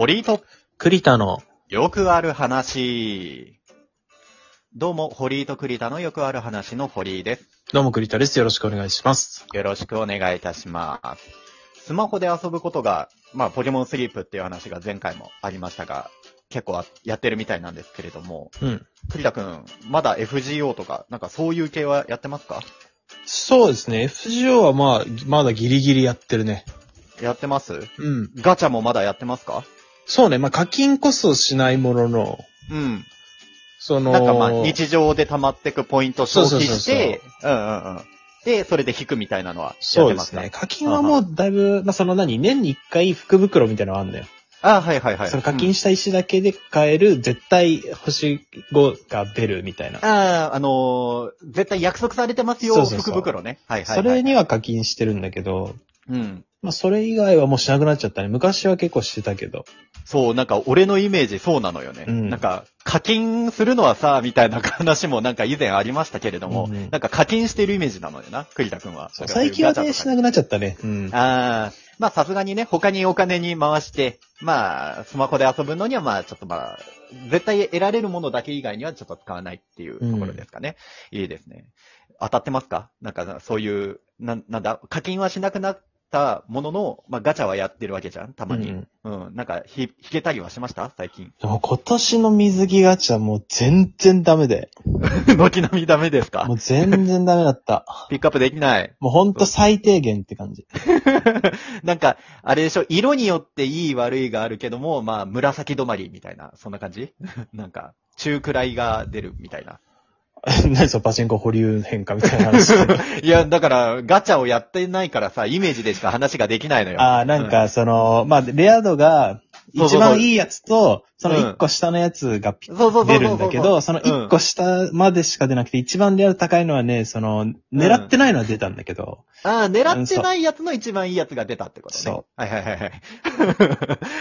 堀井と栗田の、よくある話。どうも、堀井と栗田のよくある話の堀井です。どうも栗田です。よろしくお願いします。よろしくお願いいたします。スマホで遊ぶことが、まあ、ポケモンスリープっていう話が前回もありましたが、結構あやってるみたいなんですけれども、うん。栗田くん、まだ FGO とか、なんかそういう系はやってますか？そうですね。FGO はまあ、まだギリギリやってるね。やってます？うん。ガチャもまだやってますか？そうね。まあ課金こそしないものの、うん。その、なんかまあ、日常で溜まってくポイント消費して、うんうんうん。で、それで引くみたいなのはやってますかそうですね。課金はもうだいぶ、まあその何、年に一回福袋みたいなのがあるんだよ。あはいはいはい。その課金した石だけで買える、絶対星5が出るみたいな。ああ、あのー絶対約束されてますよ、そうそうそう福袋ね。はいはい、はい。それには課金してるんだけど、うん。まあそれ以外はもうしなくなっちゃったね。昔は結構してたけど。そう、なんか俺のイメージそうなのよね。うんなんか、課金するのはさ、みたいな話もなんか以前ありましたけれども、うんうんなんか課金してるイメージなのよな、栗田くんは。最近はね、しなくなっちゃったね。うん。ああ、まあさすがにね、他にお金に回して、まあ、スマホで遊ぶのにはまあちょっとまあ、絶対得られるものだけ以外にはちょっと使わないっていうところですかね。いいですね。当たってますか？なんかそういう、な、なんだ、課金はしなくなったものの、まあガチャはやってるわけじゃんたまに。うんうん。なんか、ひ、引けたりはしました？最近。でも今年の水着ガチャもう全然ダメで。軒並みダメですか？もう全然ダメだった。ピックアップできない。もうほんと最低限って感じ。なんか、あれでしょ、色によっていい悪いがあるけども、まあ、紫止まりみたいな、そんな感じ？なんか、中くらいが出るみたいな。何そのパチンコ保留変化みたいな話。いや、だから、ガチャをやってないからさ、イメージでしか話ができないのよ。ああ、なんかその、まあ、レア度が一そうそうそう番いいやつと、その一個下のやつがピうん、そうそうそうそう出るんだけど、その一個下までしか出なくて、一番レア度高いのはね、その、狙ってないのは出たんだけど、ああ、狙ってないやつの一番いいやつが出たってことね。。そうはいはいはいはい。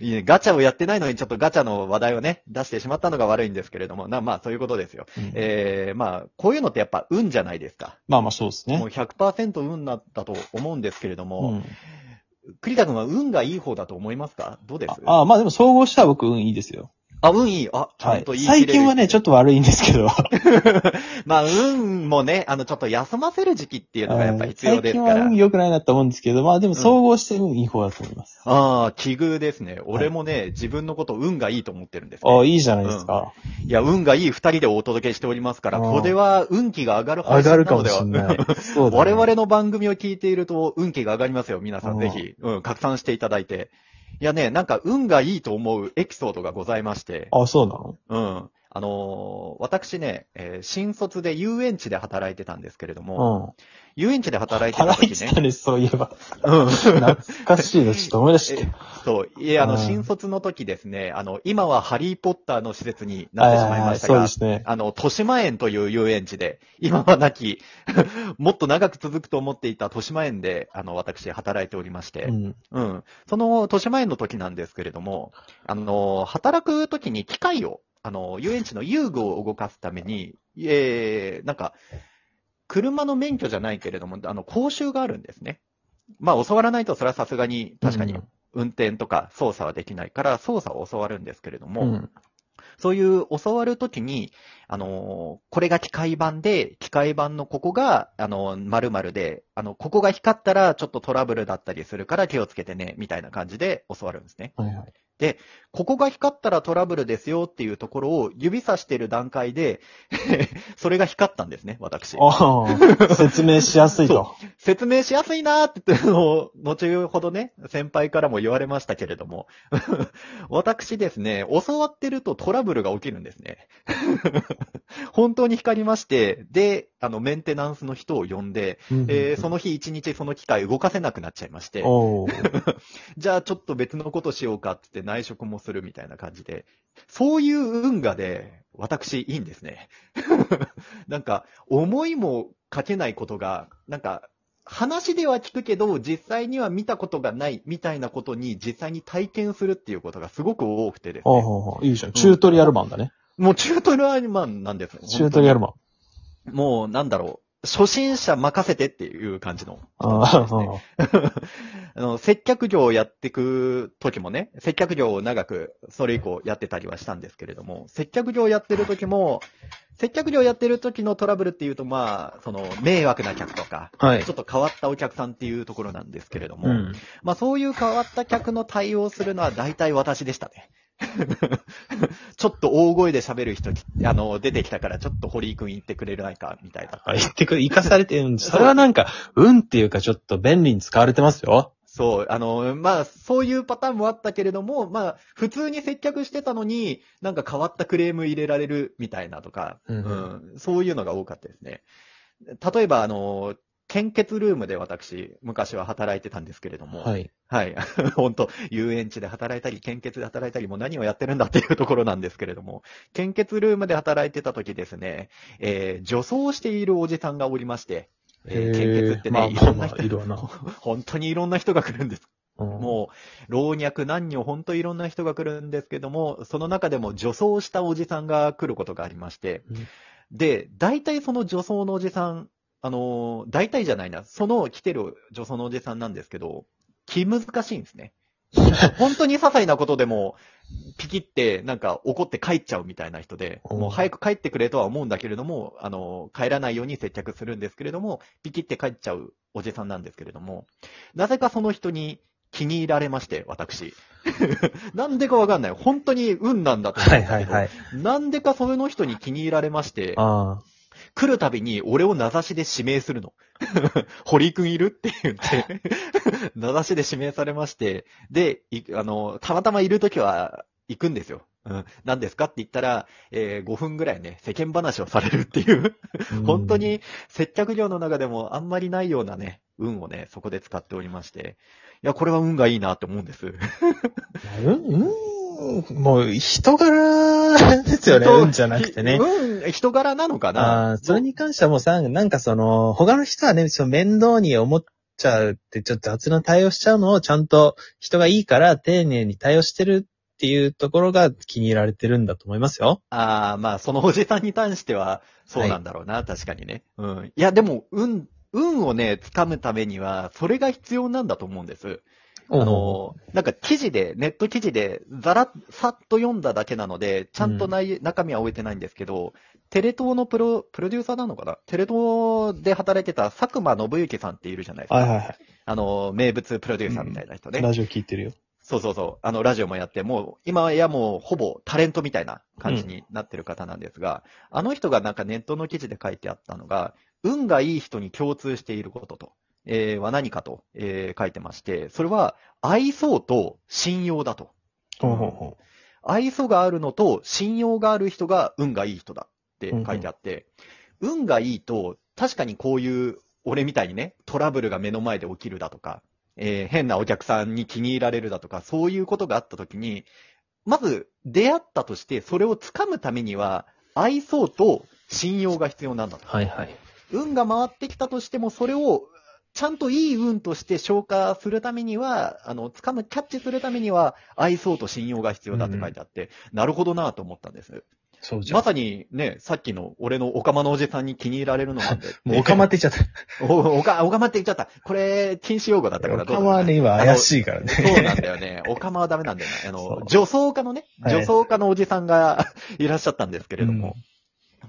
いいね。ガチャをやってないのにちょっとガチャの話題をね、出してしまったのが悪いんですけれども、なまあそういうことですよ。うんえー、まあ、こういうのってやっぱ運じゃないですか。まあまあそうですもうね。100%運だったと思うんですけれどうも、ん、栗田君は運がいい方だと思いますか？どうです？ああ、まあでも総合したら僕運いいですよ。あ、運いい。あ、ちゃはいんと言い。切れる最近はね、ちょっと悪いんですけど。まあ、運もね、あの、ちょっと休ませる時期っていうのがやっぱ必要ですから最近は運。良くないなと思うんですけど、まあでも総合して運いい方だと思います。ああ、奇遇ですね。俺もね、自分のこと運がいいと思ってるんです、ね。ああ、いいじゃないですか。いや、運がいい二人でお届けしておりますから、うんこれは運気が上がる上がるかもしれない。そうだ、ね。我々の番組を聞いていると運気が上がりますよ。皆さんうんぜひ、うん、拡散していただいて。いやね、なんか運がいいと思うエピソードがございまして。あ、そうなの？うん。あのー私ね、えー新卒で遊園地で働いてたんですけれども、うん。遊園地で働いてた働い時ね。てたね、そういえば。うん。懐かしいの、ちょっと思い出して。そう。いえ、あの、うん新卒の時ですね、あの、今はハリーポッターの施設になってしまいましたがそうで、すね。あの、豊島園という遊園地で、今はなき、もっと長く続くと思っていた豊島園で、あの、私、働いておりまして、うん。うん。その、豊島園の時なんですけれども、あの、働く時に機械を、あの、遊園地の遊具を動かすために、えー、なんか、車の免許じゃないけれども、あの、講習があるんですね。まあ、教わらないと、それはさすがに、確かにうん、運転とか操作はできないから、操作を教わるんですけれども、うん。そういう教わるときに、あのーこれが機械版で、機械版のここが、あのー、〇〇で、あの、ここが光ったらちょっとトラブルだったりするから気をつけてね、みたいな感じで教わるんですね。はいはい。ここが光ったらトラブルですよっていうところを指さしてる段階で、それが光ったんですね、私。ああ、説明しやすいと。説明しやすいなーって言ってのを、後ほどね、先輩からも言われましたけれども、私ですね、教わってるとトラブルが起きるんですね。本当に光りまして、で、あの、メンテナンスの人を呼んで、えーその日一日その機械動かせなくなっちゃいまして、じゃあちょっと別のことしようかって言って内職もするみたいな感じで、そういう運河で、私いいんですね。なんか、思いもかけないことが、なんか、話では聞くけど、実際には見たことがないみたいなことに実際に体験するっていうことがすごく多くてですね。ほうほうほういいじゃん。チュートリアルマンだね。もうチュートリアルマンなんです。チュートリアルマン。もうなんだろ初心者任せてっていう感じのね。あ。あの、接客業をやっていく時もね、接客業を長く、それ以降やってたりはしたんですけれども、接客業をやってる時も、接客業をやってる時のトラブルっていうと、まあ、その、迷惑な客とか、はいちょ。っと変わったお客さんっていうところなんですけれども、うん。まあそういう変わった客の対応するのは大体私でしたね。ちょっと大声で喋る人き、あの、出てきたからちょっと堀井くん言ってくれないか、みたいな。あ、言ってくれ、生かされてるんです。それはなんか、運っていうかちょっと便利に使われてますよ。そう、あの、まあ、そういうパターンもあったけれども、まあ、普通に接客してたのに、なんか変わったクレーム入れられるみたいなとか、うんうんそういうのが多かったですね。例えば、あの、献血ルームで私、昔は働いてたんですけれども、はい。はい。本当遊園地で働いたり、献血で働いたり、もう何をやってるんだっていうところなんですけれども、献血ルームで働いてた時ですね、えー、女装しているおじさんがおりまして、えー献血ってね、まあいろんな人、ま あ本当にいろんな人が来るんです。ももう、老若男女、本当いろんな人が来るんですけども、その中でも女装したおじさんが来ることがありまして。うん、で、大体その女装のおじさん、あのー、大体じゃないな、その来てる女装のおじさんなんですけど、気難しいんですね。本当に些細なことでも、ピキってなんか怒って帰っちゃうみたいな人で、うんもう早く帰ってくれとは思うんだけれども、あの、帰らないように接客するんですけれども、ピキって帰っちゃうおじさんなんですけれども、なぜかその人に気に入られまして、私。なんでかわかんない。本当に運なんだと思うんだけど、はいはいはい。なんでかその人に気に入られまして、あ来るたびに俺を名指しで指名するの。堀くんいるって言って、名指しで指名されまして、で、いあの、たまたまいるときは行くんですよ。うん、何ですかって言ったら、えー5分ぐらいね、世間話をされるっていう、あ。本当に接客業の中でもあんまりないようなね、運をね、そこで使っておりまして、いや、これは運がいいなって思うんです。うん、うん、もう人柄ですよね、人運じゃなくてね。運、人柄なのかな？ああ、それに関してはもうさ、なんかその、他の人はね、その面倒に思っちゃうって、ちょっと雑な対応しちゃうのをちゃんと人がいいから丁寧に対応してるっていうところが気に入られてるんだと思いますよ。ああ、まあ、そのおじさんに関しては、そうなんだろうな、確かにね。うん。いや、でも、運、運をね、掴むためには、それが必要なんだと思うんです。あの、なんか記事で、ネット記事で、ざら、さっと読んだだけなので、ちゃんと内、中身は終えてないんですけど、テレ東のプロ、プロデューサーなのかな？テレ東で働いてた佐久間信之さんっているじゃないですか。はいはいはい。あの、名物プロデューサーみたいな人ね。ラジオ聞いてるよ。そうそうそう。あの、ラジオもやって、もう、今やもう、ほぼタレントみたいな感じになってる方なんですが、あの人がなんかネットの記事で書いてあったのが、運がいい人に共通していることと、えーは何かと、えー書いてまして、それは、愛想と信用だと。愛想があるのと信用がある人が運がいい人だって書いてあって、運がいいと、確かにこういう、俺みたいにね、トラブルが目の前で起きるだとか、えー変なお客さんに気に入られるだとか、そういうことがあった時に、まず出会ったとして、それを掴むためには、愛想と信用が必要なんだと。う。はいはい。運が回ってきたとしても、それをちゃんといい運として消化するためには、あの、掴む、キャッチするためには、愛想と信用が必要だって書いてあって、なるほどなと思ったんです。そうじゃん。まさにね、さっきの俺のオカマのおじさんに気に入られるのなんで。もうオカマって言っちゃった。お、おか、オカマって言っちゃった。これ、禁止用語だったからオカマはね、今怪しいからね。そうなんだよね。オカマはダメなんだよね。あの、女装家のね、はい女装家のおじさんがいらっしゃったんですけれども、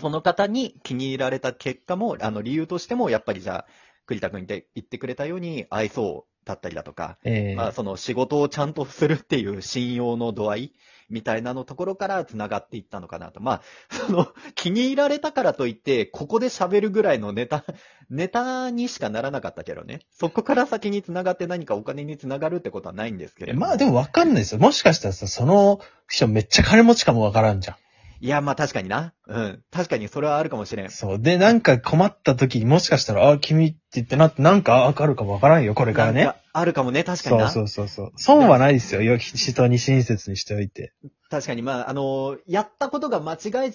その方に気に入られた結果も、あの、理由としても、やっぱりじゃあ、栗田君って言ってくれたように、愛想だったりだとか、ええまあ、その仕事をちゃんとするっていう信用の度合いみたいなのところから繋がっていったのかなと。まあ、その、気に入られたからといって、ここで喋るぐらいのネタ、ネタにしかならなかったけどね。そこから先に繋がって何かお金に繋がるってことはないんですけれども。まあでもわかんないですよ。もしかしたらさ、その人めっちゃ金持ちかもわからんじゃん。いや、まあ確かにな。うん。確かにそれはあるかもしれん。そう。で、なんか困った時にもしかしたら、あ、君って言ってなって、なんかああるかもわからんよ、これからねなんか。あるかもね、確かにな。そうそうそうそう。損はないですよ。よ人に親切にしておいて。確かに、まあ、あの、やったことが間違い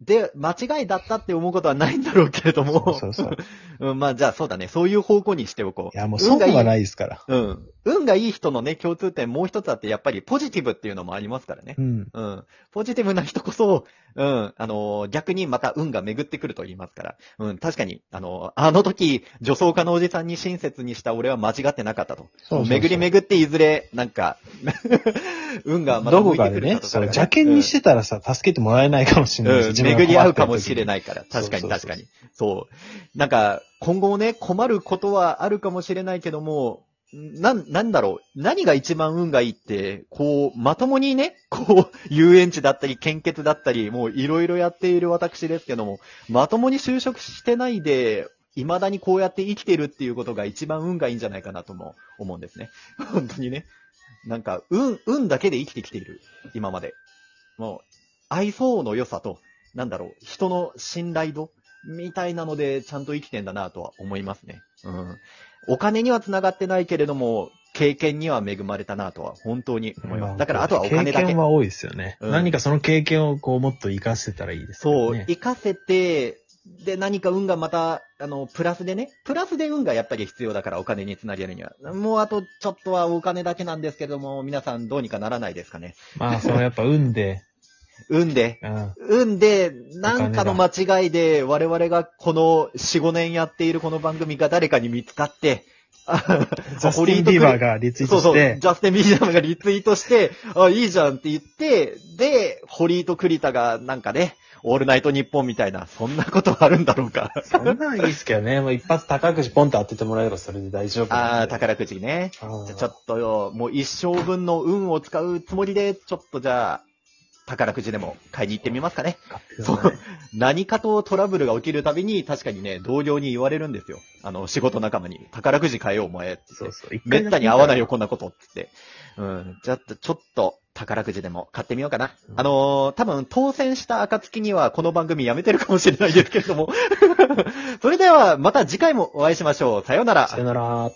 で、間違いだったって思うことはないんだろうけれども、そうそうそう。うん、まあじゃあそうだね、そういう方向にしておこう。いや、もう損がいいないですから。うん。運がいい人のね、共通点もう一つあって、やっぱりポジティブっていうのもありますからね。うん。うん。ポジティブな人こそ、うん、あのー逆にまた運が巡ってくると言いますから。うん、確かに、あのーあの時、女装家のおじさんに親切にした俺は間違ってなかったと。そうそうそう巡り巡っていずれ、なんか、運がまたどこ向いてくかでね、そう、るかとかがね邪険にしてたらさ、助けてもらえないかもしれないうん、巡り合うかもしれい。ないから。確かに確かに。そう。なんか、今後もね、困ることはあるかもしれないけども、なん、なんだろう。何が一番運がいいって、こう、まともにね、こう、遊園地だったり、献血だったり、もういろいろやっている私ですけども、まともに就職してないで、未だにこうやって生きてるっていうことが一番運がいいんじゃないかなとも思うんですね。本当にね。なんか、運、運だけで生きてきている。今まで。もう、愛想の良さと、なんだろう、人の信頼度みたいなので、ちゃんと生きてんだなとは思いますね。うん。お金には繋がってないけれども、経験には恵まれたなとは本当に思います。だから、あとはお金だけ経験。は多いですよね。うん何かその経験をこう、もっと活かせたらいいですよそう、ね。活かせて、で、何か運がまた、あの、プラスでね、プラスで運がやっぱり必要だからお金につなげるには。もうあとちょっとはお金だけなんですけども、皆さんどうにかならないですかね。まあ、そのやっぱ運で、運で、うん。運で、なんかの間違いで、我々がこの4、5年やっているこの番組が誰かに見つかって、あジャスティン・ビーバーがリツイーそうそう、ジトして、ャスティン・ビーバーがリツイートして、あ、いいじゃんって言って、で、堀井と栗田がなんかね、オールナイトニッポンみたいな、そんなことあるんだろうか。そんなのいいっすけどね。もう一発宝くじポンと当ててもらえればそれで大丈夫なんで。ああ、宝くじね。あーじゃあちょっとよ、もう一生分の運を使うつもりで、ちょっとじゃあ、宝くじでも買いに行ってみますかね。そう。何かとトラブルが起きるたびに、確かにね、同僚に言われるんですよ。あの、仕事仲間に。宝くじ買えよ、お前って言って。そうそう。めったに合わないよ。よ、こんなことって。うん。じゃあ、ちょっと、宝くじでも買ってみようかな。うんあのー多分、当選した暁には、この番組やめてるかもしれないですけれども。それでは、また次回もお会いしましょう。さようならさ。よなら。